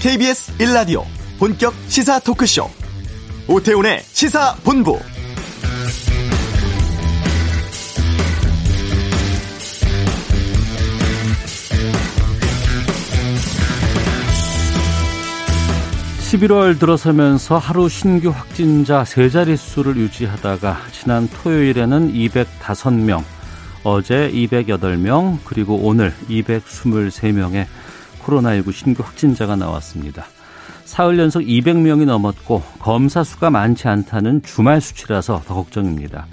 KBS 1라디오 본격 시사 토크쇼. 오태훈의 시사본부. (11월) 들어서면서 하루 신규 확진자 세 자릿수를 유지하다가 지난 토요일에는 (205명) 어제 (208명) 그리고 오늘 (223명의) 코로나19 신규 확진자가 나왔습니다. 사흘 연속 200명이 넘었고 검사 수가 많지 않다는 주말 수치라서 더 걱정입니다.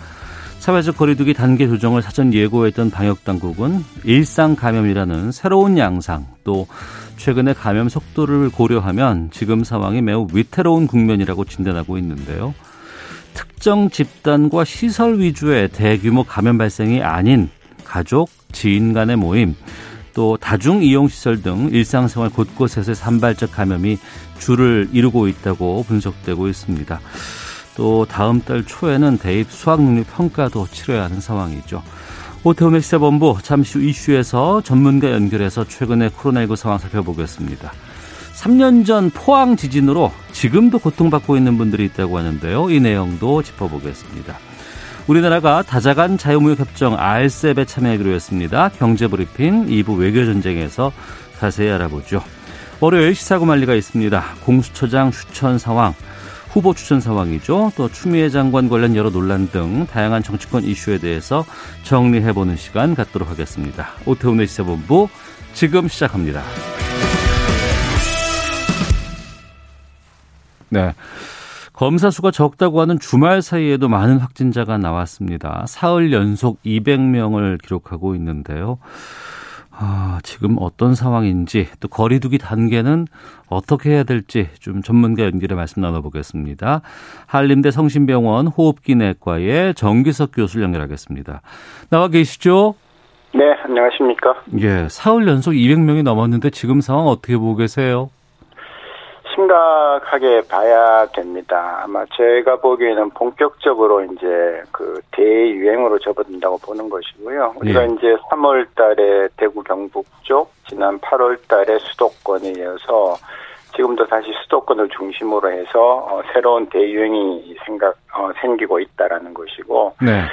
사회적 거리두기 단계 조정을 사전 예고했던 방역 당국은 일상 감염이라는 새로운 양상 또 최근의 감염 속도를 고려하면 지금 상황이 매우 위태로운 국면이라고 진단하고 있는데요. 특정 집단과 시설 위주의 대규모 감염 발생이 아닌 가족, 지인 간의 모임, 또 다중 이용 시설 등 일상생활 곳곳에서 산발적 감염이 줄을 이루고 있다고 분석되고 있습니다. 또 다음 달 초에는 대입 수학 능력 평가도 치러야 하는 상황이죠. 오태훈의 시사본부 잠시 후 이슈에서 전문가 연결해서 최근의 코로나19 상황 살펴보겠습니다. 3년 전 포항 지진으로 지금도 고통받고 있는 분들이 있다고 하는데요. 이 내용도 짚어보겠습니다. 우리나라가 다자간 자유무역협정 RCEP에 참여하기로 했습니다. 경제브리핑 2부 외교전쟁에서 자세히 알아보죠. 월요일 시사구말리가 있습니다. 공수처장 추천 상황, 후보 추천 상황이죠. 또 추미애 장관 관련 여러 논란 등 다양한 정치권 이슈에 대해서 정리해보는 시간 갖도록 하겠습니다. 오태훈의 시사본부 지금 시작합니다. 네. 검사 수가 적다고 하는 주말 사이에도 많은 확진자가 나왔습니다. 사흘 연속 200명을 기록하고 있는데요. 아, 지금 어떤 상황인지 또 거리두기 단계는 어떻게 해야 될지 좀 전문가 연결해 말씀 나눠보겠습니다. 한림대 성심병원 호흡기내과의 정기석 교수를 연결하겠습니다. 나와 계시죠? 네, 안녕하십니까? 예, 사흘 연속 200명이 넘었는데 지금 상황 어떻게 보고 계세요? 심각하게 봐야 됩니다. 아마 제가 보기에는 본격적으로 이제 그 대유행으로 접어든다고 보는 것이고요. 우리가 예. 이제 3월 달에 대구 경북 쪽, 지난 8월 달에 수도권에 이어서 지금도 다시 수도권을 중심으로 해서 어, 새로운 대유행이 생각 어, 생기고 있다라는 것이고 네.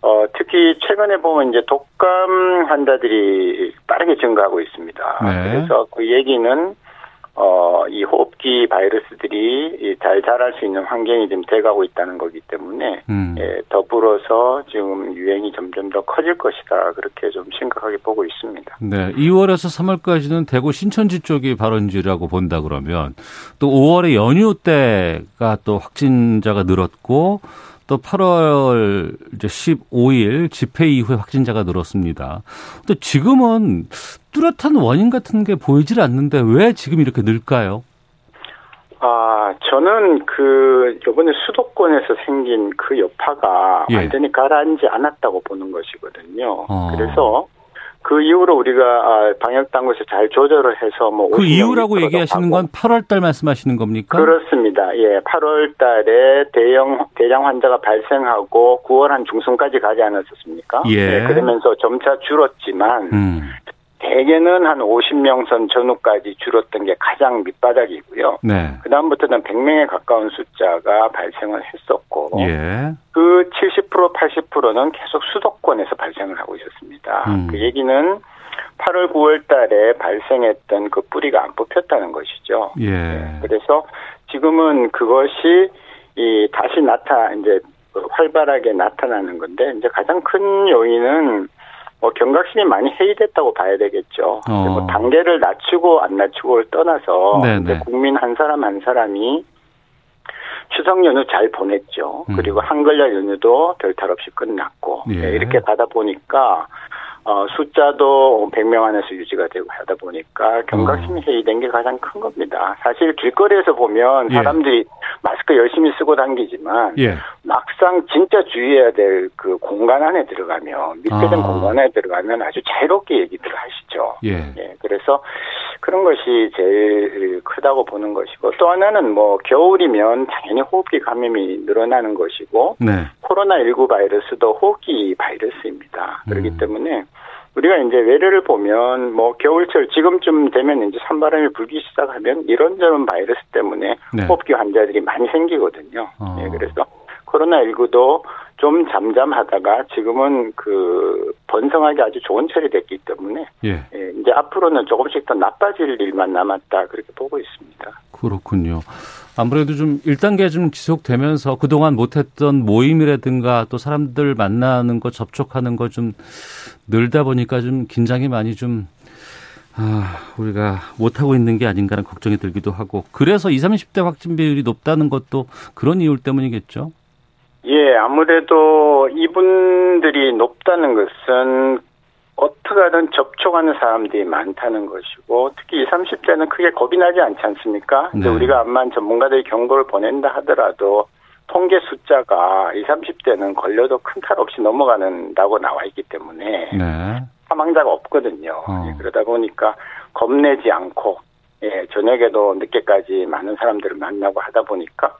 어, 특히 최근에 보면 이제 독감 환자들이 빠르게 증가하고 있습니다. 네. 그래서 그 얘기는 어, 이 호흡기 바이러스들이 잘 자랄 수 있는 환경이 지금 돼가고 있다는 거기 때문에, 음. 예, 더불어서 지금 유행이 점점 더 커질 것이다. 그렇게 좀 심각하게 보고 있습니다. 네. 2월에서 3월까지는 대구 신천지 쪽이 발원지라고 본다 그러면 또 5월에 연휴 때가 또 확진자가 늘었고 또 8월 이제 15일 집회 이후에 확진자가 늘었습니다. 근데 지금은 뚜렷한 원인 같은 게 보이질 않는데 왜 지금 이렇게 늘까요? 아, 저는 그, 요번에 수도권에서 생긴 그 여파가 예. 완전히 가라앉지 않았다고 보는 것이거든요. 어. 그래서 그 이후로 우리가 아, 방역 당국에서 잘 조절을 해서 뭐 그 이후라고 얘기하시는 건 8월 달 말씀하시는 겁니까? 그렇습니다. 예, 8월 달에 대형 대량 환자가 발생하고 9월 한 중순까지 가지 않았었습니까? 예. 네, 그러면서 점차 줄었지만 음. 대개는 한 50명 선 전후까지 줄었던 게 가장 밑바닥이고요. 네. 그다음부터는 100명에 가까운 숫자가 발생을 했었고 예. 그 70% 80%는 계속 수도권에서 발생을 하고 있었습니다. 음. 그 얘기는 8월 9월 달에 발생했던 그 뿌리가 안 뽑혔다는 것이죠. 예. 네. 그래서 지금은 그것이 이 다시 나타 이제 활발하게 나타나는 건데 이제 가장 큰 요인은 뭐 경각심이 많이 해이됐다고 봐야 되겠죠. 어. 뭐 단계를 낮추고 안 낮추고를 떠나서 국민 한 사람 한 사람이 추석 연휴 잘 보냈죠. 음. 그리고 한글날 연휴도 별 탈 없이 끝났고 예. 네, 이렇게 가다 보니까 어, 숫자도 100명 안에서 유지가 되고 하다 보니까 경각심이 어. 해이된 게 가장 큰 겁니다. 사실 길거리에서 보면 예. 사람들이 예. 마스크 열심히 쓰고 다니지만 예. 막상 진짜 주의해야 될 그 공간 안에 들어가면密閉된 아. 공간 안에 들어가면 아주 자유롭게 얘기들을 하시죠. 예. 예. 그래서 그런 것이 제일 크다고 보는 것이고 또 하나는 뭐 겨울이면 당연히 호흡기 감염이 늘어나는 것이고 네. 코로나19 바이러스도 호흡기 바이러스입니다. 그렇기 음. 때문에 우리가 이제 외래를 보면 뭐 겨울철 지금쯤 되면 이제 산바람이 불기 시작하면 이런저런 바이러스 때문에 네. 호흡기 환자들이 많이 생기거든요. 어. 예, 그래서 코로나19도 좀 잠잠하다가 지금은 그 번성하기 아주 좋은 철이 됐기 때문에 예. 예, 이제 앞으로는 조금씩 더 나빠질 일만 남았다 그렇게 보고 있습니다. 그렇군요. 아무래도 좀 1단계 좀 지속되면서 그동안 못했던 모임이라든가 또 사람들 만나는 거 접촉하는 거 좀 늘다 보니까 좀 긴장이 많이 좀 아, 우리가 못하고 있는 게 아닌가라는 걱정이 들기도 하고 그래서 20, 30대 확진 비율이 높다는 것도 그런 이유 때문이겠죠? 예, 아무래도 이분들이 높다는 것은 어떻게 하든 접촉하는 사람들이 많다는 것이고 특히 20, 30대는 크게 겁이 나지 않지 않습니까? 근데 네. 우리가 암만 전문가들이 경고를 보낸다 하더라도 통계 숫자가 20, 30대는 걸려도 큰 탈 없이 넘어가는다고 나와 있기 때문에 네. 사망자가 없거든요. 어. 예, 그러다 보니까 겁내지 않고 예, 저녁에도 늦게까지 많은 사람들을 만나고 하다 보니까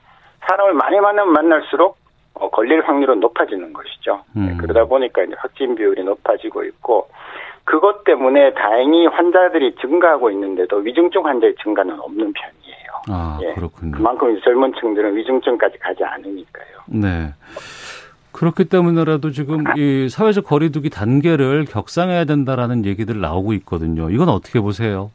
사람을 많이 만나면 만날수록 어, 걸릴 확률은 높아지는 것이죠. 네, 음. 네, 그러다 보니까 이제 확진 비율이 높아지고 있고 그것 때문에 다행히 환자들이 증가하고 있는데도 위중증 환자의 증가는 없는 편이에요. 아, 예. 그렇군요. 그만큼 젊은 층들은 위중증까지 가지 않으니까요. 네. 그렇기 때문에라도 지금 이 사회적 거리두기 단계를 격상해야 된다라는 얘기들 나오고 있거든요. 이건 어떻게 보세요?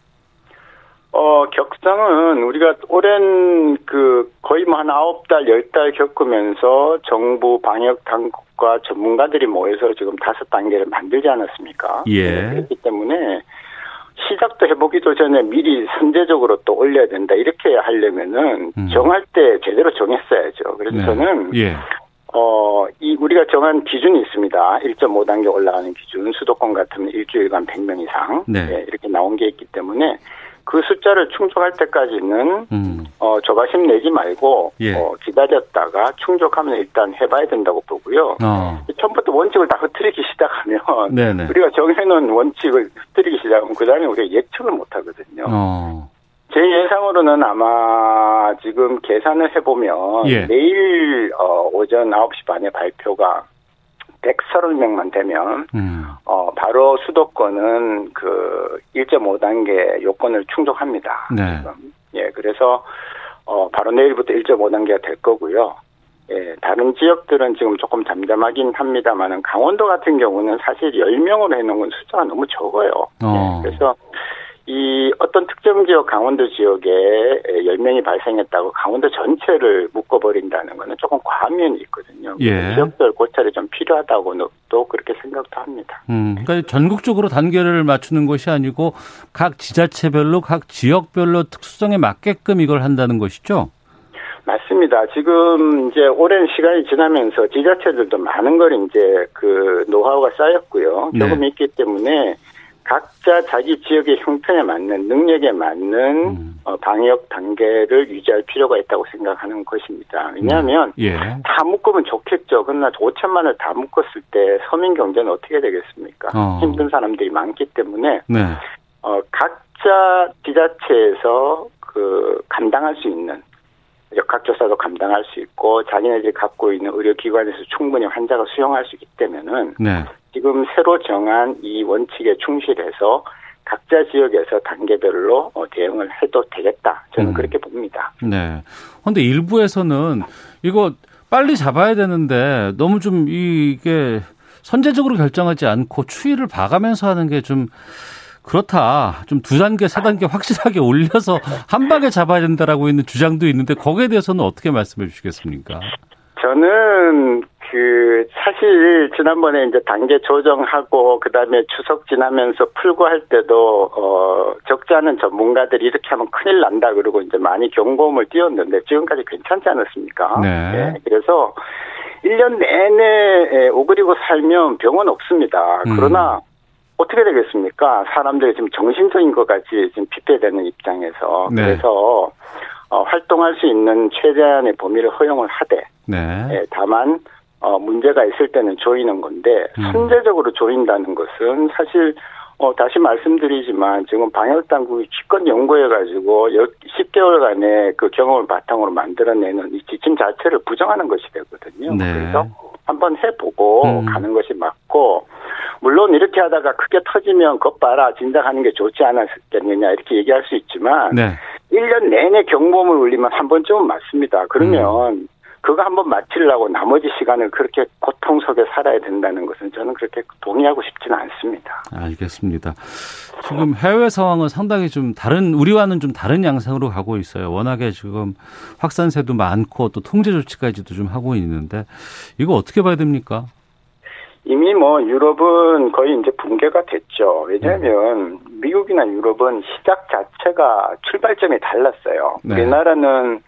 어, 격상은 우리가 오랜 그 거의 뭐 한 아홉 달, 열 달 겪으면서 정부 방역 당국과 전문가들이 모여서 지금 다섯 단계를 만들지 않았습니까? 예. 네, 그렇기 때문에 시작도 해보기도 전에 미리 선제적으로 또 올려야 된다. 이렇게 하려면은 음. 정할 때 제대로 정했어야죠. 그래서 네. 저는 예. 어, 이 우리가 정한 기준이 있습니다. 1.5단계 올라가는 기준. 수도권 같으면 일주일간 100명 이상. 네. 네. 이렇게 나온 게 있기 때문에 그 숫자를 충족할 때까지는 음. 어, 조바심 내지 말고 예. 어, 기다렸다가 충족하면 일단 해봐야 된다고 보고요. 어. 처음부터 원칙을 다 흐트리기 시작하면 네네. 우리가 정해놓은 원칙을 흐트리기 시작하면 그 다음에 우리가 예측을 못하거든요. 어. 제 예상으로는 아마 지금 계산을 해보면 예. 내일 어, 오전 9시 반에 발표가 130명만 되면 음. 어 바로 수도권은 그 1.5단계 요건을 충족합니다. 네. 지금. 예, 그래서 어 바로 내일부터 1.5단계가 될 거고요. 예, 다른 지역들은 지금 조금 잠잠하긴 합니다만은 강원도 같은 경우는 사실 10명으로 해 놓은 숫자가 너무 적어요. 어. 예, 그래서 이 어떤 특정 지역 강원도 지역에 10명이 발생했다고 강원도 전체를 묶어버린다는 거는 조금 과한 면이 있거든요. 예. 지역별 고찰이 좀 필요하다고 또 그렇게 생각도 합니다. 음, 그러니까 전국적으로 단계를 맞추는 것이 아니고 각 지자체별로 각 지역별로 특수성에 맞게끔 이걸 한다는 것이죠? 맞습니다. 지금 이제 오랜 시간이 지나면서 지자체들도 많은 걸 이제 그 노하우가 쌓였고요. 경험이 네. 있기 때문에 각자 자기 지역의 형편에 맞는 능력에 맞는 음. 어, 방역 단계를 유지할 필요가 있다고 생각하는 것입니다. 왜냐하면 음. 예. 다 묶으면 좋겠죠. 그러나 5천만 원을 다 묶었을 때 서민 경제는 어떻게 되겠습니까? 어. 힘든 사람들이 많기 때문에 네. 어, 각자 지자체에서 그 감당할 수 있는 역학조사도 감당할 수 있고 자기네들이 갖고 있는 의료기관에서 충분히 환자가 수용할 수 있기 때문에는 네. 지금 새로 정한 이 원칙에 충실해서 각자 지역에서 단계별로 어, 대응을 해도 되겠다. 저는 음. 그렇게 봅니다. 네. 그런데 일부에서는 이거 빨리 잡아야 되는데 너무 좀 이게 선제적으로 결정하지 않고 추이를 봐가면서 하는 게 좀 그렇다. 좀 두 단계, 세 단계 확실하게 올려서 한 방에 잡아야 된다라고 있는 주장도 있는데 거기에 대해서는 어떻게 말씀해 주시겠습니까? 저는 그 사실 지난번에 이제 단계 조정하고 그다음에 추석 지나면서 풀고 할 때도 어 적지 않은 전문가들이 이렇게 하면 큰일 난다 그러고 이제 많이 경고음을 띄웠는데 지금까지 괜찮지 않았습니까? 네. 네. 그래서 1년 내내 오그리고 살면 병원 없습니다. 음. 그러나 어떻게 되겠습니까? 사람들이 지금 정신적인 것 같이 지금 피폐되는 입장에서 네. 그래서 어, 활동할 수 있는 최대한의 범위를 허용을 하되 네. 예, 다만 어, 문제가 있을 때는 조이는 건데 음. 선제적으로 조인다는 것은 사실 어, 다시 말씀드리지만 지금 방역 당국이 기껏 연구해가지고 10개월간의 그 경험을 바탕으로 만들어내는 이 지침 자체를 부정하는 것이 되거든요. 네. 그래서 한번 해보고 음. 가는 것이 맞고 물론 이렇게 하다가 크게 터지면 것 봐라 진작하는 게 좋지 않았겠느냐 이렇게 얘기할 수 있지만 네. 1년 내내 경보음을 울리면 한 번쯤은 맞습니다. 그러면 음. 그거 한번 마치려고 나머지 시간을 그렇게 고통 속에 살아야 된다는 것은 저는 그렇게 동의하고 싶지는 않습니다. 알겠습니다. 지금 해외 상황은 상당히 좀 다른 우리와는 좀 다른 양상으로 가고 있어요. 워낙에 지금 확산세도 많고 또 통제 조치까지도 좀 하고 있는데 이거 어떻게 봐야 됩니까? 이미 뭐 유럽은 거의 이제 붕괴가 됐죠. 왜냐하면 네. 미국이나 유럽은 시작 자체가 출발점이 달랐어요. 네. 우리나라는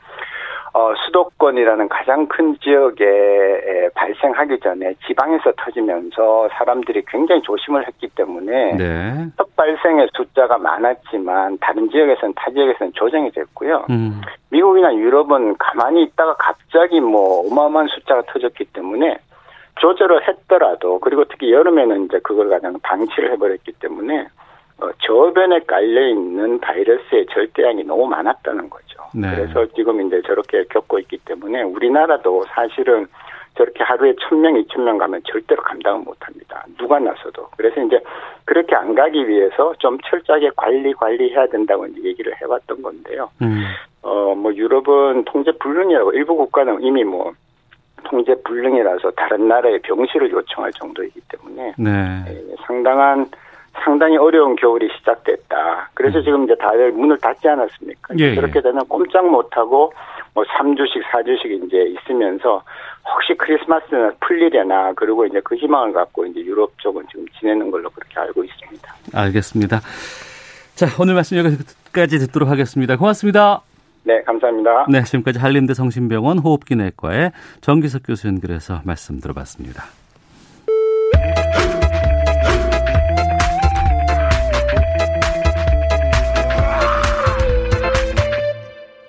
어, 수도권이라는 가장 큰 지역에 발생하기 전에 지방에서 터지면서 사람들이 굉장히 조심을 했기 때문에 네. 첫 발생의 숫자가 많았지만 다른 지역에서는 타 지역에서는 조정이 됐고요. 음. 미국이나 유럽은 가만히 있다가 갑자기 뭐 어마어마한 숫자가 터졌기 때문에 조절을 했더라도 그리고 특히 여름에는 이제 그걸 가장 방치를 해버렸기 때문에 어, 저변에 깔려 있는 바이러스의 절대량이 너무 많았다는 거죠. 네. 그래서 지금 이제 저렇게 겪고 있기 때문에 우리나라도 사실은 저렇게 하루에 천 명, 이천 명 가면 절대로 감당을 못 합니다. 누가 나서도. 그래서 이제 그렇게 안 가기 위해서 좀 철저하게 관리, 관리해야 된다고 이제 얘기를 해왔던 건데요. 음. 어, 뭐 유럽은 통제 불능이라고 일부 국가는 이미 뭐 통제 불능이라서 다른 나라의 병실을 요청할 정도이기 때문에 네. 예, 상당한 상당히 어려운 겨울이 시작됐다. 그래서 음. 지금 이제 다들 문을 닫지 않았습니까? 예, 그렇게 예. 되면 꼼짝 못하고 뭐 3주씩, 4주씩 이제 있으면서 혹시 크리스마스는 풀리려나 그리고 이제 그 희망을 갖고 이제 유럽 쪽은 지금 지내는 걸로 그렇게 알고 있습니다. 알겠습니다. 자, 오늘 말씀 여기까지 듣도록 하겠습니다. 고맙습니다. 네, 감사합니다. 네, 지금까지 한림대 성심병원 호흡기내과의 정기석 교수 연결해서 말씀 들어봤습니다.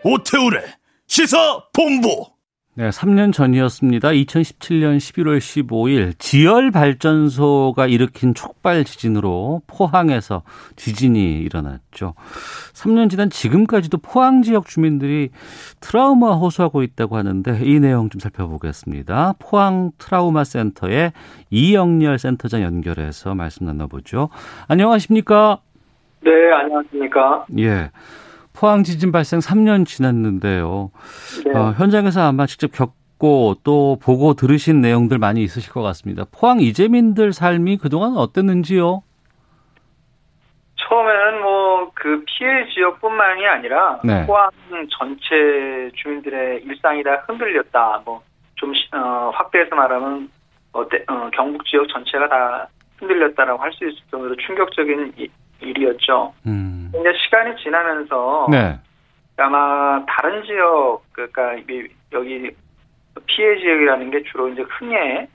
오태우래 시사 본부. 네, 3년 전이었습니다. 2017년 11월 15일 지열 발전소가 일으킨 촉발 지진으로 포항에서 지진이 일어났죠. 3년 지난 지금까지도 포항 지역 주민들이 트라우마 호소하고 있다고 하는데 이 내용 좀 살펴보겠습니다. 포항 트라우마 센터의 이영렬 센터장 연결해서 말씀 나눠보죠. 안녕하십니까? 네, 안녕하십니까? 예. 포항 지진 발생 3년 지났는데요. 네. 어, 현장에서 아마 직접 겪고 또 보고 들으신 내용들 많이 있으실 것 같습니다. 포항 이재민들 삶이 그동안 어땠는지요? 처음에는 뭐 그 피해 지역뿐만이 아니라 네. 포항 전체 주민들의 일상이 다 흔들렸다. 뭐좀 어, 확대해서 말하면 어, 어, 경북 지역 전체가 다 흔들렸다라고 할 수 있을 정도로 충격적인 일이었죠. 음. 이제 시간이 지나면서 네. 아마 다른 지역 그러니까 여기 피해 지역이라는 게 주로 이제 흥해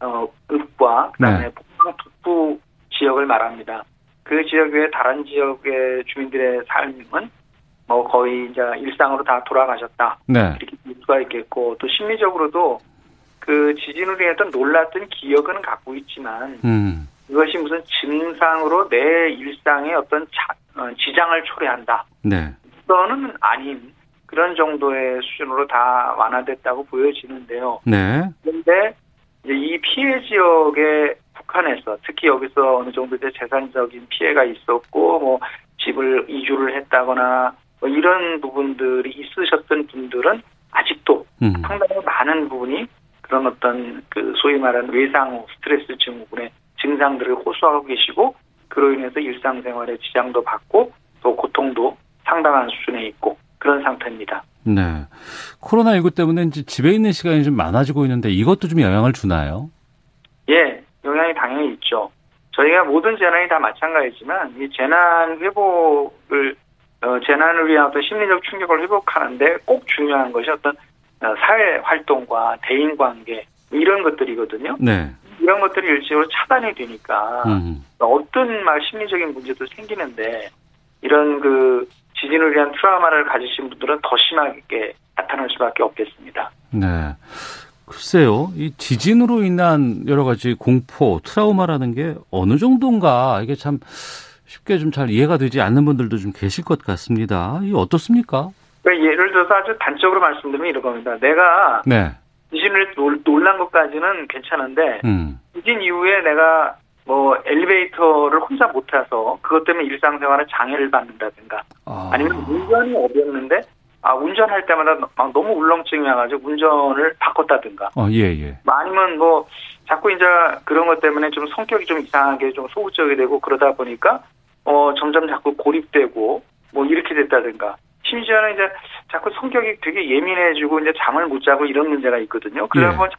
어, 읍과 그다음에 네. 포항 북부 지역을 말합니다. 그 지역 외에 다른 지역의 주민들의 삶은 뭐 거의 이제 일상으로 다 돌아가셨다. 네. 이렇게 볼 수가 있겠고 또 심리적으로 도 그 지진으로 인했던 놀랐던 기억은 갖고 있지만 음. 이것이 무슨 증상으로 내 일상에 어떤 자, 어, 지장을 초래한다. 네. 그거는 아닌 그런 정도의 수준으로 다 완화됐다고 보여지는데요. 네. 그런데 이제 이 피해 지역에 북한에서 특히 여기서 어느 정도 의 재산적인 피해가 있었고 뭐 집을 이주를 했다거나 뭐 이런 부분들이 있으셨던 분들은 아직도 음. 상당히 많은 부분이 그런 어떤 그 소위 말하는 외상후 스트레스 증후군에 증상들을 호소하고 계시고 그로 인해서 일상생활에 지장도 받고 또 고통도 상당한 수준에 있고 그런 상태입니다. 네. 코로나19 때문에 이제 집에 있는 시간이 좀 많아지고 있는데 이것도 좀 영향을 주나요? 예, 영향이 당연히 있죠. 저희가 모든 재난이 다 마찬가지지만 이 재난 회복을 어, 재난을 위한 어떤 심리적 충격을 회복하는데 꼭 중요한 것이 어떤 어, 사회 활동과 대인 관계 이런 것들이거든요. 네. 이런 것들이 일시적으로 차단이 되니까 음. 어떤 막 심리적인 문제도 생기는데 이런 그 지진을 위한 트라우마를 가지신 분들은 더 심하게 나타날 수밖에 없겠습니다. 네. 글쎄요, 이 지진으로 인한 여러 가지 공포, 트라우마라는 게 어느 정도인가 이게 참 쉽게 좀 잘 이해가 되지 않는 분들도 좀 계실 것 같습니다. 이 어떻습니까? 그러니까 예를 들어서 아주 단적으로 말씀드리면 이런 겁니다. 내가 네. 지진을 놀란 것까지는 괜찮은데 음. 지진 이후에 내가 뭐 엘리베이터를 혼자 못 타서 그것 때문에 일상생활에 장애를 받는다든가 아. 아니면 운전이 어렵는데 아 운전할 때마다 막 너무 울렁증이 와가지고 운전을 바꿨다든가. 어, 예, 예. 뭐 아니면 뭐 자꾸 이제 그런 것 때문에 좀 성격이 좀 이상하게 좀 소극적이 되고 그러다 보니까 어 점점 자꾸 고립되고 뭐 이렇게 됐다든가. 심지어는 이제 자꾸 성격이 되게 예민해지고 이제 잠을 못 자고 이런 문제가 있거든요. 그래서 예.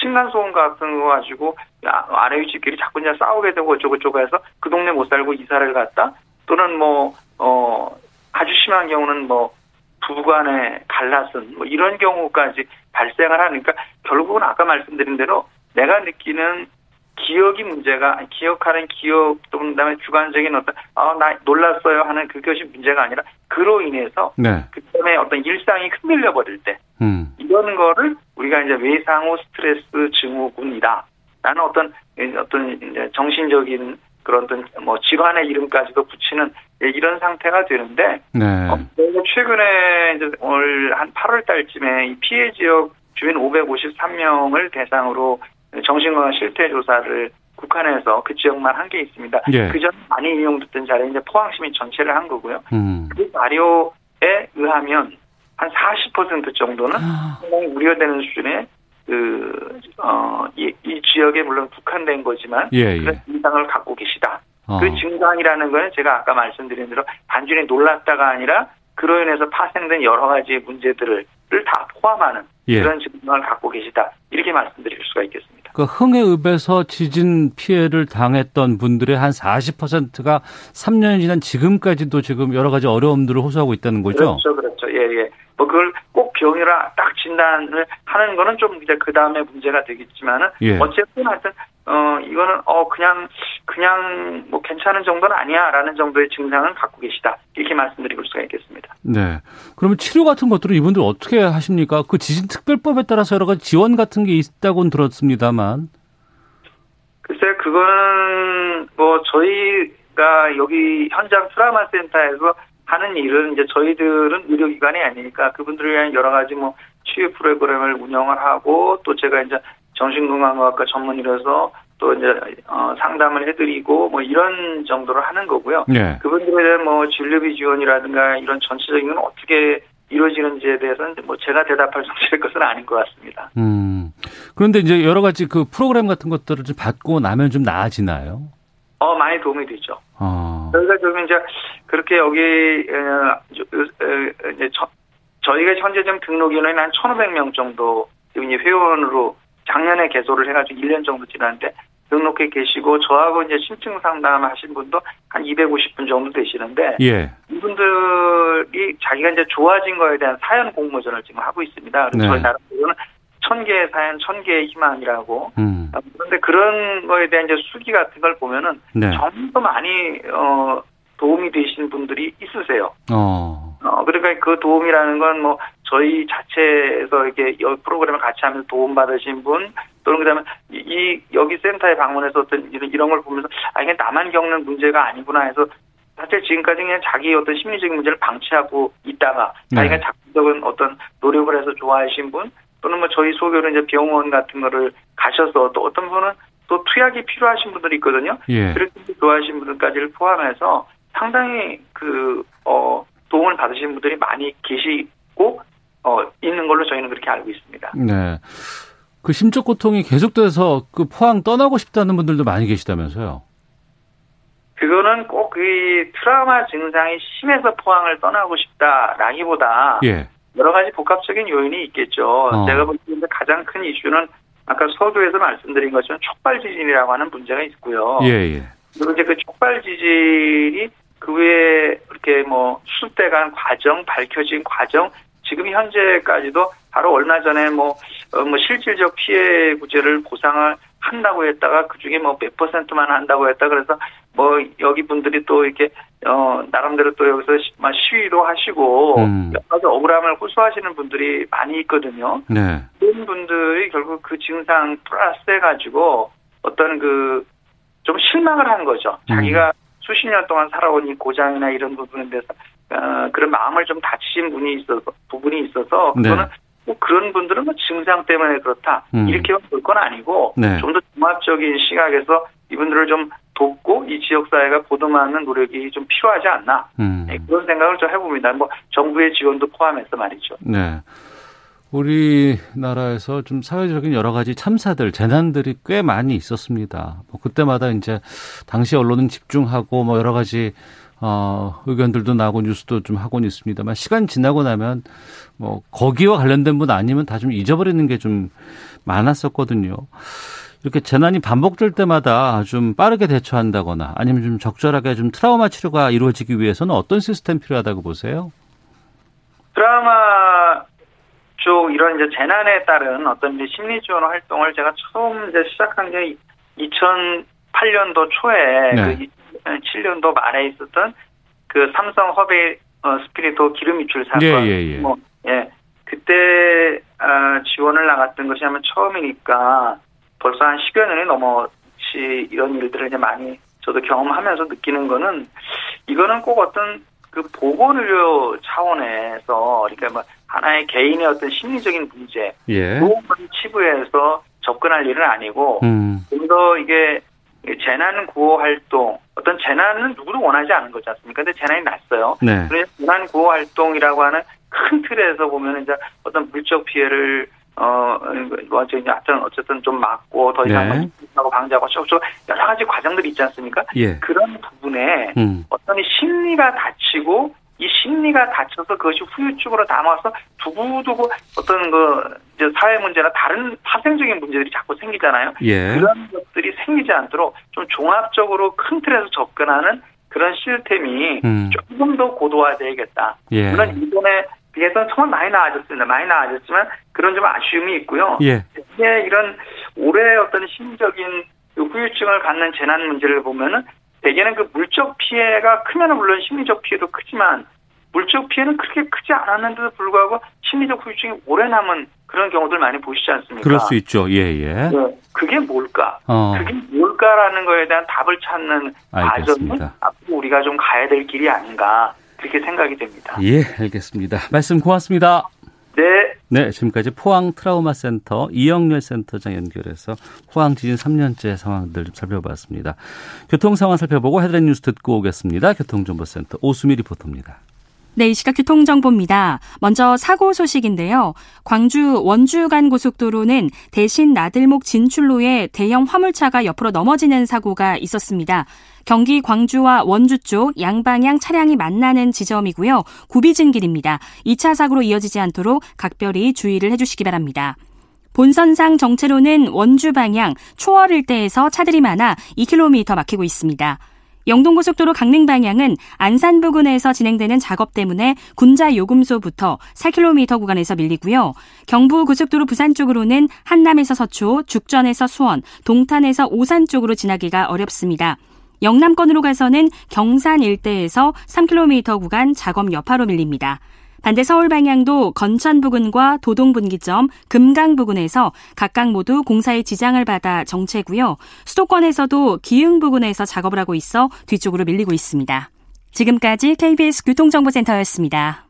층간 소음 같은 거 가지고 아래 위치끼리 자꾸 이제 싸우게 되고 어쩌고 저쩌고 해서 그 동네 못 살고 이사를 갔다 또는 뭐 어 아주 심한 경우는 뭐 부부간의 갈라선 뭐 이런 경우까지 발생을 하니까 결국은 아까 말씀드린 대로 내가 느끼는 기억이 문제가 기억하는 기억 또 그다음에 주관적인 어떤 아나 놀랐어요 하는 그것이 문제가 아니라 그로 인해서 네. 그다음에 어떤 일상이 흔들려 버릴 때 음. 이런 거를 우리가 이제 외상후 스트레스 증후군이다. 라는 어떤 어떤 이제 정신적인 그런 어떤 뭐 질환의 이름까지도 붙이는 이런 상태가 되는데 네. 어, 최근에 이제 올 한 8월 달쯤에 이 피해 지역 주민 553명을 대상으로 정신건강 실태 조사를 국한에서 그 지역만 한 게 있습니다. 예. 그전 많이 인용됐던 자리에 이제 포항 시민 전체를 한 거고요. 음. 그 자료에 의하면 한 40% 정도는 아. 상당히 우려되는 수준의 그, 어, 이, 이 지역에 물론 국한된 거지만 예, 예. 그런 증상을 갖고 계시다. 어. 그 증상이라는 거는 제가 아까 말씀드린 대로 단순히 놀랐다가 아니라 그로 인해서 파생된 여러 가지 문제들을 다 포함하는 예. 그런 증상을 갖고 계시다. 이렇게 말씀드릴 수가 있겠습니다. 그 흥해읍에서 지진 피해를 당했던 분들의 한 40%가 3년이 지난 지금까지도 지금 여러 가지 어려움들을 호소하고 있다는 거죠? 그렇죠, 그렇죠. 예, 예. 뭐 그걸 꼭 병이라 딱 진단을 하는 거는 좀 이제 그 다음에 문제가 되겠지만은 예. 어쨌든 하여튼 어 이거는 어 그냥 그냥 뭐 괜찮은 정도는 아니야라는 정도의 증상은 갖고 계시다 이렇게 말씀드릴 수가 있겠습니다. 네. 그러면 치료 같은 것들은 이분들 어떻게 하십니까? 그 지진 특별법에 따라서 여러 가지 지원 같은 게 있다고는 들었습니다만. 글쎄 그거는 뭐 저희가 여기 현장 트라우마 센터에서 하는 일은 이제 저희들은 의료기관이 아니니까 그분들을 위한 여러 가지 뭐 치유 프로그램을 운영을 하고 또 제가 이제 정신건강의학과 전문의라서 또 이제 어 상담을 해드리고 뭐 이런 정도로 하는 거고요. 네. 그분들에 대한 뭐 진료비 지원이라든가 이런 전체적인 건 어떻게 이루어지는지에 대해서는 뭐 제가 대답할 정도의 것은 아닌 것 같습니다. 음. 그런데 이제 여러 가지 그 프로그램 같은 것들을 좀 받고 나면 좀 나아지나요? 어 많이 도움이 되죠. 어. 저희가 좀 이제 그렇게 여기 이제 저, 저희가 현재 좀 등록 인원이 한 1,500명 정도 이제 회원으로 작년에 개소를 해가지고 1년 정도 지났는데 등록해 계시고 저하고 이제 심층 상담하신 분도 한 250분 정도 되시는데 예. 이분들이 자기가 이제 좋아진 거에 대한 사연 공모전을 지금 하고 있습니다. 그래서 네. 저희 나름대로는 천 개의 사연, 천 개의 희망이라고. 음. 그런데 그런 거에 대한 이제 수기 같은 걸 보면은 네. 전부 많이 어 도움이 되신 분들이 있으세요. 어. 어, 그러니까 그 도움이라는 건 뭐 저희 자체에서 이렇게 프로그램을 같이 하면서 도움 받으신 분 또는 그다음에 이 여기 센터에 방문해서 어떤 이런 이런 걸 보면서 아 이게 나만 겪는 문제가 아니구나 해서 사실 지금까지 그냥 자기 어떤 심리적인 문제를 방치하고 있다가 네. 자기가 작적인 어떤 노력을 해서 좋아하신 분 또는 뭐 저희 소교는 이제 병원 같은 거를 가셔서 또 어떤 분은 또 투약이 필요하신 분들이 있거든요. 예. 그렇게 좋아하신 분들까지를 포함해서 상당히 그, 어, 도움을 받으신 분들이 많이 계시고, 어, 있는 걸로 저희는 그렇게 알고 있습니다. 네. 그 심적 고통이 계속돼서 그 포항 떠나고 싶다는 분들도 많이 계시다면서요? 그거는 꼭 그 트라우마 증상이 심해서 포항을 떠나고 싶다라기보다 예. 여러 가지 복합적인 요인이 있겠죠. 어. 제가 볼때 가장 큰 이슈는 아까 서두에서 말씀드린 것처럼 촉발 지진이라고 하는 문제가 있고요. 예, 예. 그리고 이제 그 촉발 지진이 그 외에 이렇게 뭐 수습돼간 과정, 밝혀진 과정, 지금 현재까지도 바로 얼마 전에 뭐, 어, 뭐 실질적 피해 구제를 보상을 한다고 했다가 그 중에 뭐 몇 퍼센트만 한다고 했다 그래서 뭐 여기 분들이 또 이렇게 어 나름대로 또 여기서 시위도 하시고 음. 여러 가지 억울함을 호소하시는 분들이 많이 있거든요. 네. 그런 분들이 결국 그 증상 플러스 해 가지고 어떤 그 좀 실망을 하는 거죠. 음. 자기가 수십 년 동안 살아온 이 고장이나 이런 부분에 대해서 어, 그런 마음을 좀 다치신 분이 있어서 부분이 있어서 네. 그거는 네. 뭐 그런 분들은 뭐 증상 때문에 그렇다 음. 이렇게만 볼 건 아니고 네. 좀더 종합적인 시각에서 이분들을 좀 돕고 이 지역 사회가 보듬하는 노력이 좀 필요하지 않나 음. 네, 그런 생각을 좀 해봅니다. 뭐 정부의 지원도 포함해서 말이죠. 네. 우리나라에서 좀 사회적인 여러 가지 참사들, 재난들이 꽤 많이 있었습니다. 뭐 그때마다 이제 당시 언론은 집중하고 뭐 여러 가지 어, 의견들도 나고 뉴스도 좀 하고는 있습니다만 시간 지나고 나면 뭐 거기와 관련된 분 아니면 다 좀 잊어버리는 게 좀 많았었거든요. 이렇게 재난이 반복될 때마다 좀 빠르게 대처한다거나 아니면 좀 적절하게 좀 트라우마 치료가 이루어지기 위해서는 어떤 시스템 필요하다고 보세요? 트라우마 쪽 이런 이제 재난에 따른 어떤 이제 심리 지원 활동을 제가 처음 이제 시작한 게 2008년도 초에 네. 그 2007년도 말에 있었던 그 삼성 허베 어, 스피리토 기름 유출 사건. 예, 예, 예. 뭐, 예. 그때 어, 지원을 나갔던 것이 아마 처음이니까 벌써 한 10여 년이 넘었지 이런 일들을 이제 많이 저도 경험하면서 느끼는 거는 이거는 꼭 어떤 그 보건의료 차원에서 그러니까 뭐 하나의 개인의 어떤 심리적인 문제, 예. 보험을 치부해서 접근할 일은 아니고 음. 좀더 이게 재난 구호 활동, 어떤 재난은 누구도 원하지 않은 거지 않습니까? 근데 재난이 났어요. 네. 그래서 재난 구호 활동이라고 하는 큰 틀에서 보면 이제 어떤 물적 피해를 어, 뭐, 이제 하여튼 어쨌든 좀 막고 더 이상 네. 하고 방지하고 쭉쭉 여러 가지 과정들이 있지 않습니까? 예. 그런 부분에 음. 어떤 심리가 다치고 이 심리가 닫혀서 그것이 후유증으로 남아서 두고두고 어떤 그 이제 사회 문제나 다른 파생적인 문제들이 자꾸 생기잖아요. 예. 그런 것들이 생기지 않도록 좀 종합적으로 큰 틀에서 접근하는 그런 시스템이 음. 조금 더 고도화돼야겠다. 예. 물론 이번에 비해서는 정말 많이 나아졌습니다. 많이 나아졌지만 그런 좀 아쉬움이 있고요. 예. 이런 올해 어떤 심리적인 그 후유증을 갖는 재난 문제를 보면은 대개는 그 물적 피해가 크면 물론 심리적 피해도 크지만 물적 피해는 그렇게 크지 않았는데도 불구하고 심리적 후유증이 오래 남은 그런 경우들 많이 보시지 않습니까? 그럴 수 있죠. 예, 예. 네, 그게 뭘까? 어. 그게 뭘까라는 거에 대한 답을 찾는. 과정은 앞으로 우리가 좀 가야 될 길이 아닌가 그렇게 생각이 됩니다. 예, 알겠습니다. 말씀 고맙습니다. 네. 네, 지금까지 포항 트라우마 센터 이영렬 센터장 연결해서 포항 지진 3년째 상황들 좀 살펴봤습니다. 교통 상황 살펴보고 헤드라인 뉴스 듣고 오겠습니다. 교통정보센터 오수미 리포터입니다. 네, 이 시각 교통정보입니다. 먼저 사고 소식인데요. 광주 원주 간 고속도로는 대신 나들목 진출로에 대형 화물차가 옆으로 넘어지는 사고가 있었습니다. 경기 광주와 원주 쪽 양방향 차량이 만나는 지점이고요. 구비진 길입니다. 2차 사고로 이어지지 않도록 각별히 주의를 해주시기 바랍니다. 본선상 정체로는 원주 방향 초월 일대에서 차들이 많아 2km 막히고 있습니다. 영동고속도로 강릉 방향은 안산 부근에서 진행되는 작업 때문에 군자 요금소부터 4km 구간에서 밀리고요. 경부고속도로 부산 쪽으로는 한남에서 서초, 죽전에서 수원, 동탄에서 오산 쪽으로 지나기가 어렵습니다. 영남권으로 가서는 경산 일대에서 3km 구간 작업 여파로 밀립니다. 반대 서울 방향도 건천 부근과 도동 분기점, 금강 부근에서 각각 모두 공사의 지장을 받아 정체고요. 수도권에서도 기흥 부근에서 작업을 하고 있어 뒤쪽으로 밀리고 있습니다. 지금까지 KBS 교통정보센터였습니다.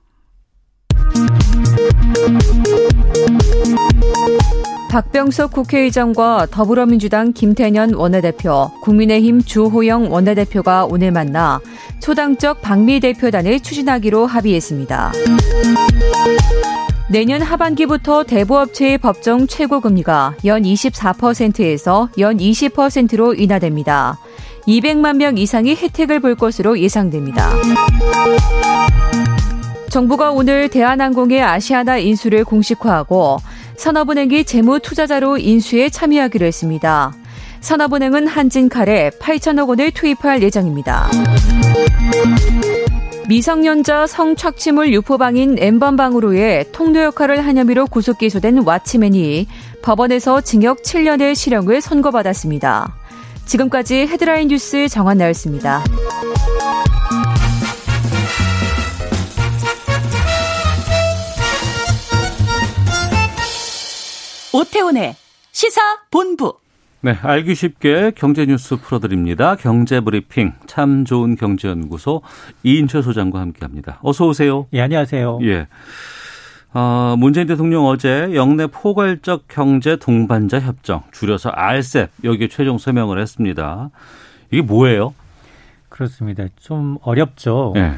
박병석 국회의장과 더불어민주당 김태년 원내대표, 국민의힘 주호영 원내대표가 오늘 만나 초당적 방미 대표단을 추진하기로 합의했습니다. 내년 하반기부터 대부업체의 법정 최고금리가 연 24%에서 연 20%로 인하됩니다. 200만 명 이상이 혜택을 볼 것으로 예상됩니다. 정부가 오늘 대한항공의 아시아나 인수를 공식화하고 산업은행이 재무 투자자로 인수에 참여하기로 했습니다. 산업은행은 한진칼에 8천억 원을 투입할 예정입니다. 미성년자 성착취물 유포방인 엠번방으로의 통로 역할을 한 혐의로 구속 기소된 와치맨이 법원에서 징역 7년의 실형을 선고받았습니다. 지금까지 헤드라인 뉴스 정한 나였습니다. 오태훈의 시사 본부. 네, 알기 쉽게 경제 뉴스 풀어드립니다. 경제 브리핑 참 좋은 경제연구소 이인철 소장과 함께합니다. 어서 오세요. 예, 안녕하세요. 예. 어, 문재인 대통령 어제 영내 포괄적 경제 동반자 협정, 줄여서 RCEP, 여기에 최종 서명을 했습니다. 이게 뭐예요? 그렇습니다. 좀 어렵죠. 네.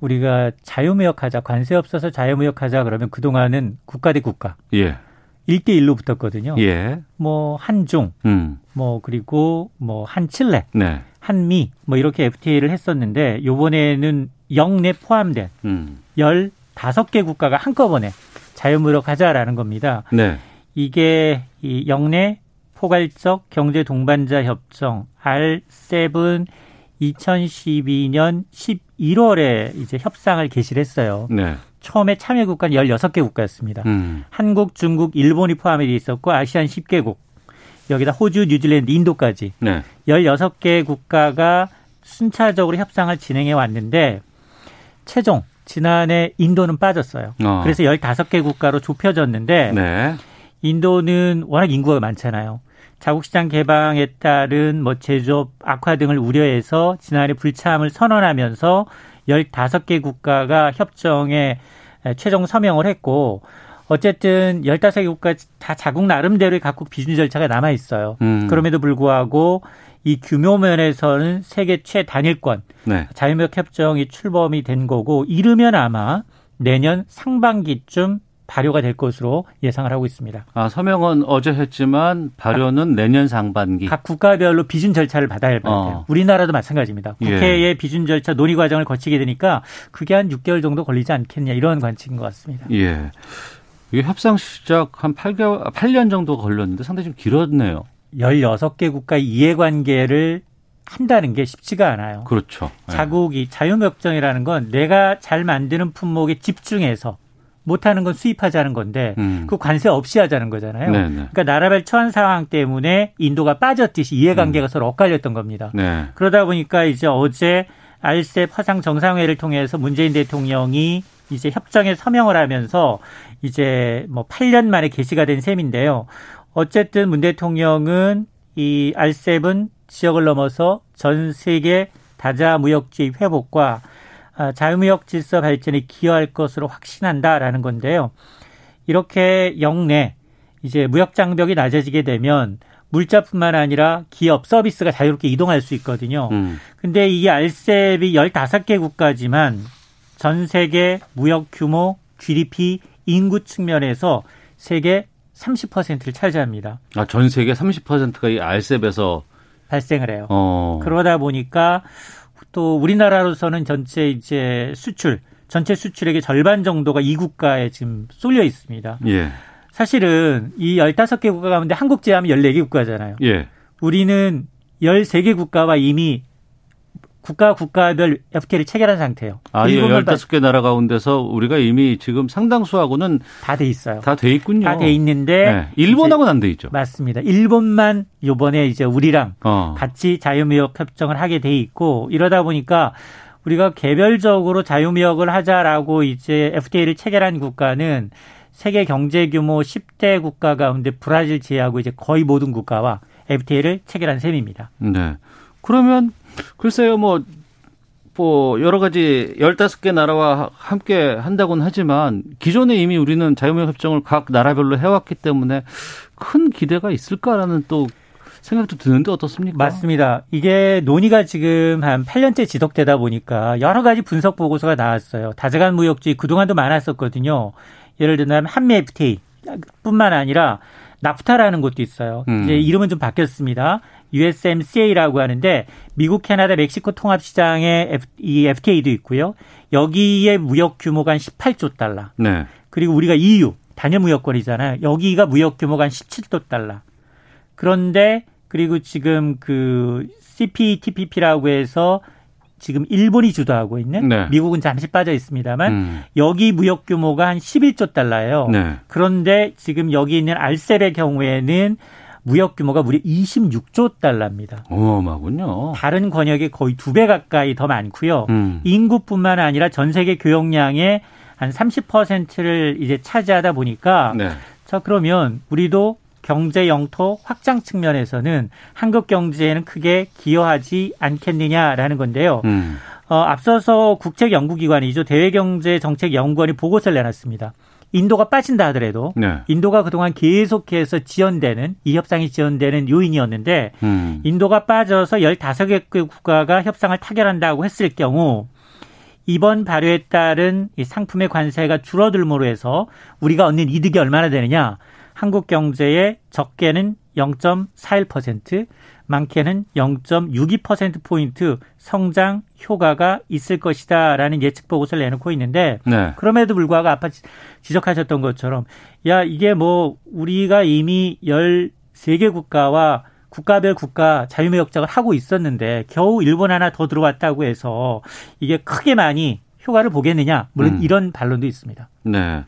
우리가 자유무역하자, 관세 없어서 자유무역하자 그러면 그 동안은 국가 대 국가. 예. 1대1로 붙었거든요. 예. 뭐, 한중, 음. 뭐, 그리고 뭐, 한칠레, 네. 한미, 뭐, 이렇게 FTA를 했었는데, 요번에는 영내 포함된 음. 15개 국가가 한꺼번에 자유무역 하자라는 겁니다. 네. 이게 이 영내 포괄적 경제 동반자 협정 R7 2012년 11월에 이제 협상을 개시를 했어요. 네. 처음에 참여 국가는 16개 국가였습니다. 음. 한국, 중국, 일본이 포함이 돼 있었고 아시안 10개국. 여기다 호주, 뉴질랜드, 인도까지 네. 16개 국가가 순차적으로 협상을 진행해 왔는데 최종 지난해 인도는 빠졌어요. 어. 그래서 15개 국가로 좁혀졌는데 네. 인도는 워낙 인구가 많잖아요. 자국시장 개방에 따른 뭐 제조업 악화 등을 우려해서 지난해 불참을 선언하면서 15개 국가가 협정에 최종 서명을 했고 어쨌든 15개 국가 다 자국 나름대로의 각국 비준 절차가 남아 있어요. 음. 그럼에도 불구하고 이 규모 면에서는 세계 최단일권 네. 자유무역 협정이 출범이 된 거고 이르면 아마 내년 상반기쯤 발효가 될 것으로 예상을 하고 있습니다. 아, 서명은 어제 했지만 발효는 각, 내년 상반기. 각 국가별로 비준 절차를 받아야 할것 같아요. 어. 우리나라도 마찬가지입니다. 예. 국회의 예. 비준 절차 논의 과정을 거치게 되니까 그게 한 6개월 정도 걸리지 않겠냐 이런 관측인 것 같습니다. 예. 이게 협상 시작 한 8개월, 8년 정도 걸렸는데 상당히 좀 길었네요. 16개 국가 이해관계를 한다는 게 쉽지가 않아요. 그렇죠. 네. 자국이 자유무역정이라는 건 내가 잘 만드는 품목에 집중해서 못하는 건 수입하자는 건데 음. 그 관세 없이 하자는 거잖아요. 네네. 네. 그러니까 나라별 처한 상황 때문에 인도가 빠졌듯이 이해관계가 음. 서로 엇갈렸던 겁니다. 네. 그러다 보니까 이제 어제 알셉 화상 정상회를 통해서 문재인 대통령이 이제 협정에 서명을 하면서 이제 뭐 8년 만에 개시가 된 셈인데요. 어쨌든 문 대통령은 이 알셉은 지역을 넘어서 전 세계 다자 무역주의 회복과 아, 자유무역 질서 발전에 기여할 것으로 확신한다라는 건데요. 이렇게 영내 이제 무역 장벽이 낮아지게 되면 물자뿐만 아니라 기업 서비스가 자유롭게 이동할 수 있거든요. 음. 근데 이게 알셉이 15개 국가지만 전 세계 무역 규모, GDP, 인구 측면에서 세계 30%를 차지합니다. 아, 전 세계 30%가 이 알셉에서 발생을 해요. 어. 그러다 보니까 또 우리나라로서는 전체 이제 수출, 전체 수출액의 절반 정도가 이 국가에 지금 쏠려 있습니다. 예. 사실은 이 15개 국가 가운데 한국 제하면 14개 국가잖아요. 예. 우리는 13개 국가와 이미 국가 국가별 FTA를 체결한 상태예요. 아, 예, 15개 나라 가운데서 우리가 이미 지금 상당수하고는 다 돼 있어요. 다 돼 있군요. 다 돼 있는데 네, 일본하고는 안 돼 있죠. 맞습니다. 일본만 요번에 이제 우리랑 어. 같이 자유무역 협정을 하게 돼 있고 이러다 보니까 우리가 개별적으로 자유무역을 하자라고 이제 FTA를 체결한 국가는 세계 경제 규모 10대 국가 가운데 브라질 제외하고 이제 거의 모든 국가와 FTA를 체결한 셈입니다. 네. 그러면 글쎄요, 뭐, 뭐, 여러 가지 15개 나라와 함께 한다고는 하지만 기존에 이미 우리는 자유무역 협정을 각 나라별로 해왔기 때문에 큰 기대가 있을까라는 또 생각도 드는데 어떻습니까? 맞습니다. 이게 논의가 지금 한 8년째 지속되다 보니까 여러 가지 분석 보고서가 나왔어요. 다재간 무역주의 그동안도 많았었거든요. 예를 들면 한미 FTA 뿐만 아니라 나프타라는 것도 있어요. 음. 이제 이름은 좀 바뀌었습니다. USMCA라고 하는데 미국, 캐나다, 멕시코 통합 시장에 이 FTA도 있고요. 여기에 무역 규모가 한 18조 달러. 네. 그리고 우리가 EU 단일 무역권이잖아요. 여기가 무역 규모가 한 17조 달러. 그런데 그리고 지금 그 CPTPP라고 해서 지금 일본이 주도하고 있는 네. 미국은 잠시 빠져 있습니다만 음. 여기 무역 규모가 한 11조 달러예요. 네. 그런데 지금 여기 있는 알셀의 경우에는 무역 규모가 무려 26조 달러입니다. 어마군요. 다른 권역에 거의 두 배 가까이 더 많고요. 음. 인구뿐만 아니라 전 세계 교역량의 한 30%를 이제 차지하다 보니까 네. 자 그러면 우리도 경제 영토 확장 측면에서는 한국 경제에는 크게 기여하지 않겠느냐라는 건데요. 음. 어, 앞서서 국책연구기관이죠. 대외경제정책연구원이 보고서를 내놨습니다. 인도가 빠진다 하더라도 네. 인도가 그동안 계속해서 지연되는 이 협상이 지연되는 요인이었는데 음. 인도가 빠져서 15개 국가가 협상을 타결한다고 했을 경우 이번 발효에 따른 이 상품의 관세가 줄어들므로 해서 우리가 얻는 이득이 얼마나 되느냐? 한국 경제의 적게는 0.41%, 많게는 0.62%포인트 성장 효과가 있을 것이다 라는 예측 보고서를 내놓고 있는데 네. 그럼에도 불구하고 아까 지적하셨던 것처럼 야 이게 뭐 우리가 이미 13개 국가와 국가별 국가 자유무역장을 하고 있었는데 겨우 일본 하나 더 들어왔다고 해서 이게 크게 많이 효과를 보겠느냐 물론 음. 이런 반론도 있습니다. 네.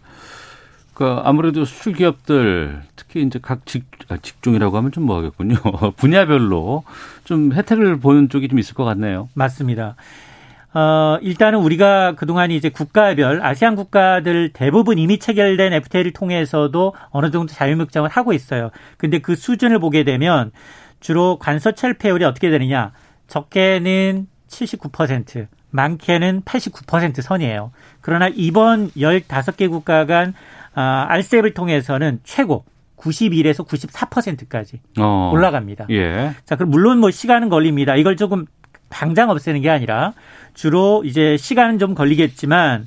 그 아무래도 수출 기업들 특히 이제 각 직, 아, 직종이라고 하면 좀 뭐하겠군요. 분야별로 좀 혜택을 보는 쪽이 좀 있을 것 같네요. 맞습니다. 어, 일단은 우리가 그동안 이제 국가별 아시안 국가들 대부분 이미 체결된 FTA를 통해서도 어느 정도 자유무역장을 하고 있어요. 근데 그 수준을 보게 되면 주로 관서 철 폐율이 어떻게 되느냐? 적게는 79%, 많게는 89% 선이에요. 그러나 이번 15개 국가 간 아, 알셉을 통해서는 최고 91에서 94%까지 어. 올라갑니다. 예. 자, 그럼 물론 뭐 시간은 걸립니다. 이걸 조금 당장 없애는 게 아니라 주로 이제 시간은 좀 걸리겠지만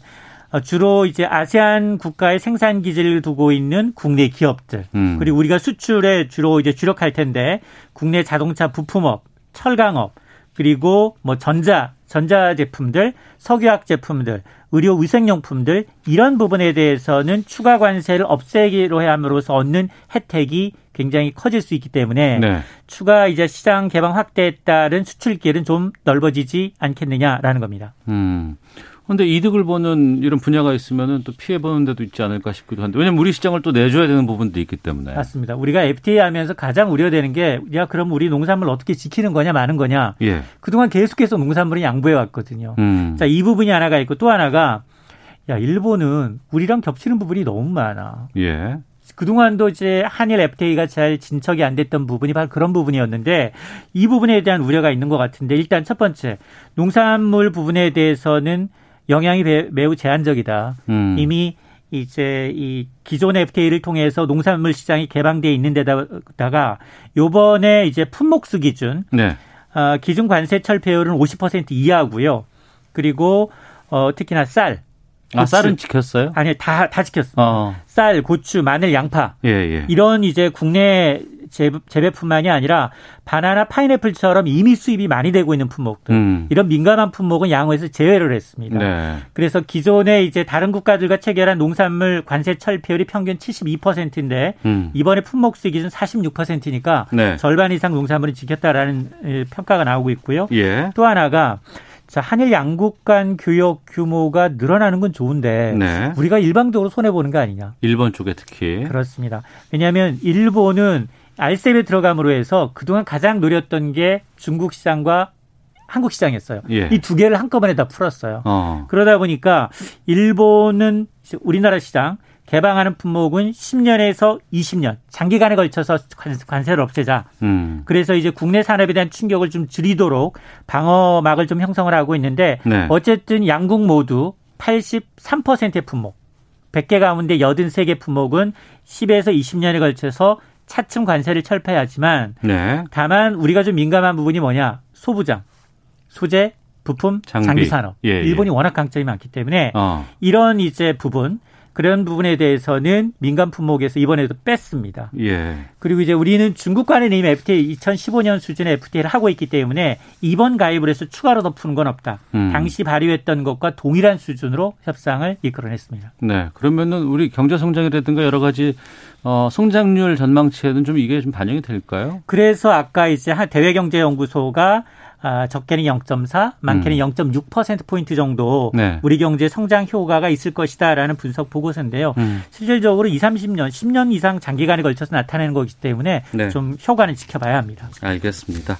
어, 주로 이제 아세안 국가의 생산 기지를 두고 있는 국내 기업들 음. 그리고 우리가 수출에 주로 이제 주력할 텐데 국내 자동차 부품업, 철강업 그리고 뭐 전자 전자 제품들, 석유학 제품들, 의료 위생용품들 이런 부분에 대해서는 추가 관세를 없애기로 함으로써 얻는 혜택이 굉장히 커질 수 있기 때문에 네. 추가 이제 시장 개방 확대에 따른 수출길은 좀 넓어지지 않겠느냐라는 겁니다. 음. 근데 이득을 보는 이런 분야가 있으면은 또 피해 보는 데도 있지 않을까 싶기도 한데 왜냐면 우리 시장을 또 내줘야 되는 부분도 있기 때문에 맞습니다. 우리가 FTA 하면서 가장 우려되는 게 야 그럼 우리 농산물 어떻게 지키는 거냐 마는 거냐. 예. 그동안 계속해서 농산물을 양보해 왔거든요. 음. 자이 부분이 하나가 있고 또 하나가 야 일본은 우리랑 겹치는 부분이 너무 많아. 예. 그동안도 이제 한일 FTA가 잘 진척이 안 됐던 부분이 바로 그런 부분이었는데 이 부분에 대한 우려가 있는 것 같은데 일단 첫 번째 농산물 부분에 대해서는 영향이 매우 제한적이다. 음. 이미 이제 이 기존의 FTA를 통해서 농산물 시장이 개방돼 있는 데다가 요번에 이제 품목수 기준 네. 어, 기준 관세 철폐율은 50% 이하고요. 그리고 어 특히나 쌀 아, 쌀은 지켰어요? 아니, 다, 다 지켰어. 어. 쌀, 고추, 마늘, 양파. 예, 예. 이런 이제 국내 재배뿐만이 아니라 바나나, 파인애플처럼 이미 수입이 많이 되고 있는 품목들 음. 이런 민감한 품목은 양호해서 제외를 했습니다. 네. 그래서 기존에 이제 다른 국가들과 체결한 농산물 관세 철폐율이 평균 72%인데 음. 이번에 품목 수 기준 46%니까 네. 절반 이상 농산물이 지켰다라는 평가가 나오고 있고요. 예. 또 하나가 자, 한일 양국 간 교역 규모가 늘어나는 건 좋은데 네. 우리가 일방적으로 손해 보는 거 아니냐? 일본 쪽에 특히 그렇습니다. 왜냐하면 일본은 알셉에 들어감으로 해서 그동안 가장 노렸던 게 중국 시장과 한국 시장이었어요. 예. 이두 개를 한꺼번에 다 풀었어요. 어. 그러다 보니까 일본은 우리나라 시장 개방하는 품목은 10년에서 20년 장기간에 걸쳐서 관세를 없애자. 음. 그래서 이제 국내 산업에 대한 충격을 좀 줄이도록 방어막을 좀 형성을 하고 있는데 네. 어쨌든 양국 모두 83%의 품목 100개 가운데 83개 품목은 10에서 20년에 걸쳐서 차츰 관세를 철폐하지만 네. 다만 우리가 좀 민감한 부분이 뭐냐 소부장, 소재, 부품, 장비, 산업 예, 예. 일본이 워낙 강점이 많기 때문에 어. 이런 이제 부분 그런 부분에 대해서는 민간 품목에서 이번에도 뺐습니다. 예. 그리고 이제 우리는 중국과는 이미 FTA 2015년 수준의 FTA를 하고 있기 때문에 이번 가입을 해서 추가로 더 푸는 건 없다. 음. 당시 발휘했던 것과 동일한 수준으로 협상을 이끌어냈습니다. 네. 그러면은 우리 경제 성장이라든가 여러 가지 어, 성장률 전망치에는 좀 이게 좀 반영이 될까요? 그래서 아까 이제 한 대외경제연구소가 아, 적게는 0.4, 많게는 음. 0.6%포인트 정도 네. 우리 경제 성장 효과가 있을 것이다라는 분석 보고서인데요. 음. 실질적으로 2, 30년, 10년 이상 장기간에 걸쳐서 나타내는 거기 때문에 네. 좀 효과는 지켜봐야 합니다. 알겠습니다.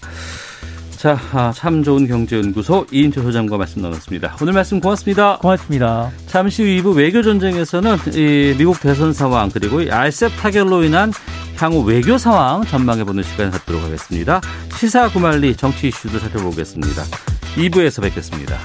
자, 아, 참 좋은 경제연구소 이인철 소장과 말씀 나눴습니다. 오늘 말씀 고맙습니다. 고맙습니다. 잠시 후 2부 외교 전쟁에서는 이 미국 대선 상황 그리고 이 알셉 타결로 인한 향후 외교 상황 전망해보는 시간 갖도록 하겠습니다. 시사 구말리 정치 이슈도 살펴보겠습니다. 2부에서 뵙겠습니다.